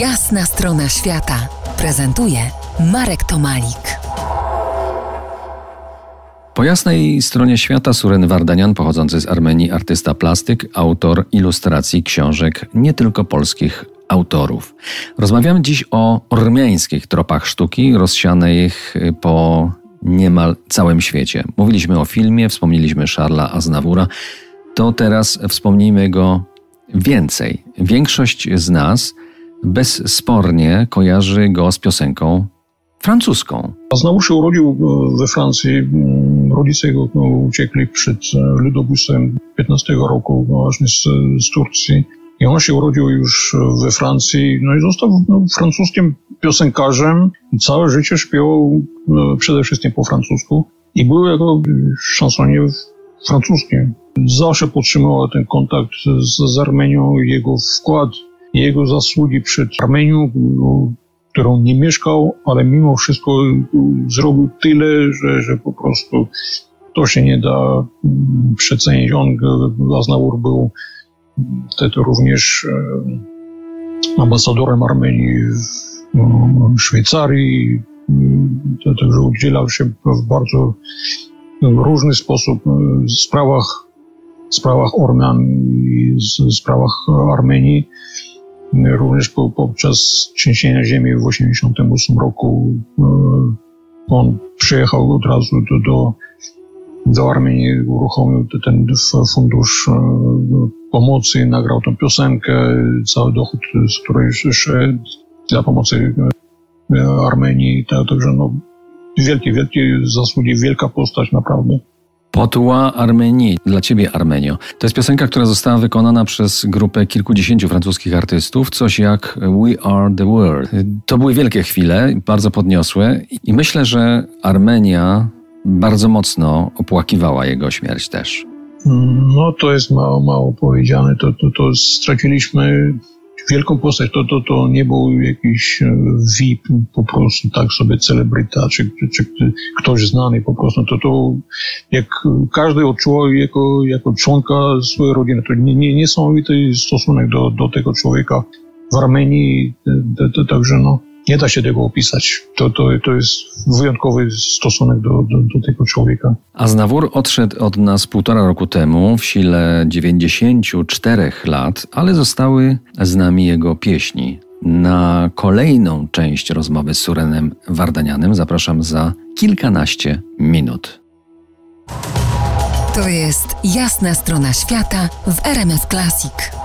Jasna strona świata prezentuje Marek Tomalik. Po jasnej stronie świata Suren Wardanian, pochodzący z Armenii, artysta plastyk, autor ilustracji książek nie tylko polskich autorów. Rozmawiamy dziś o ormiańskich tropach sztuki rozsianych po niemal całym świecie. Mówiliśmy o filmie, wspomnieliśmy Charlesa Aznavoura. To teraz wspomnijmy go więcej. Większość z nas bezspornie kojarzy go z piosenką francuską. Znowu się urodził we Francji. Rodzice jego uciekli przed ludobójstwem 15 roku właśnie z, z Turcji. I on się urodził już we Francji, no i został no, francuskim piosenkarzem całe życie śpiewał no, przede wszystkim po francusku i był jako szansonie francuskim. Zawsze podtrzymywał ten kontakt z, z Armenią, jego wkład, jego zasługi przed Armenią, no, którą nie mieszkał, ale mimo wszystko zrobił tyle, że, że po prostu to się nie da przecenić. On, Aznavour był wtedy również ambasadorem Armenii w Szwajcarii, także udzielał się w bardzo różny sposób w sprawach, sprawach Ormian i sprawach Armenii. Również podczas trzęsienia ziemi w 1988 roku on przyjechał od razu do, do, do Armenii, uruchomił ten fundusz pomocy, nagrał tą piosenkę, cały dochód, z której szedł dla pomocy Armenii. Także no, wielkie, wielkie zasługi, wielka postać naprawdę. Potła Armenii, dla ciebie Armenio. To jest piosenka, która została wykonana przez grupę kilkudziesięciu francuskich artystów, coś jak We Are the World. To były wielkie chwile, bardzo podniosłe i myślę, że Armenia bardzo mocno opłakiwała jego śmierć też. No to jest mało, mało powiedziane. To, to, to straciliśmy wielką postać. To, to, to nie był jakiś e, VIP, po prostu tak sobie celebryta, czy, czy, ktoś znany po prostu. To, to jak każdy odczuwał jako, jako członka swojej rodziny. To nie, nie, niesamowity stosunek do, do tego człowieka w Armenii. Także no, nie da się tego opisać. To, to, to jest wyjątkowy stosunek do, do, do tego człowieka. Aznavour odszedł od nas półtora roku temu w sile 94 lat, ale zostały z nami jego pieśni. Na kolejną część rozmowy z Surenem Wardanianem zapraszam za kilkanaście minut. To jest jasna strona świata w RMS Classic.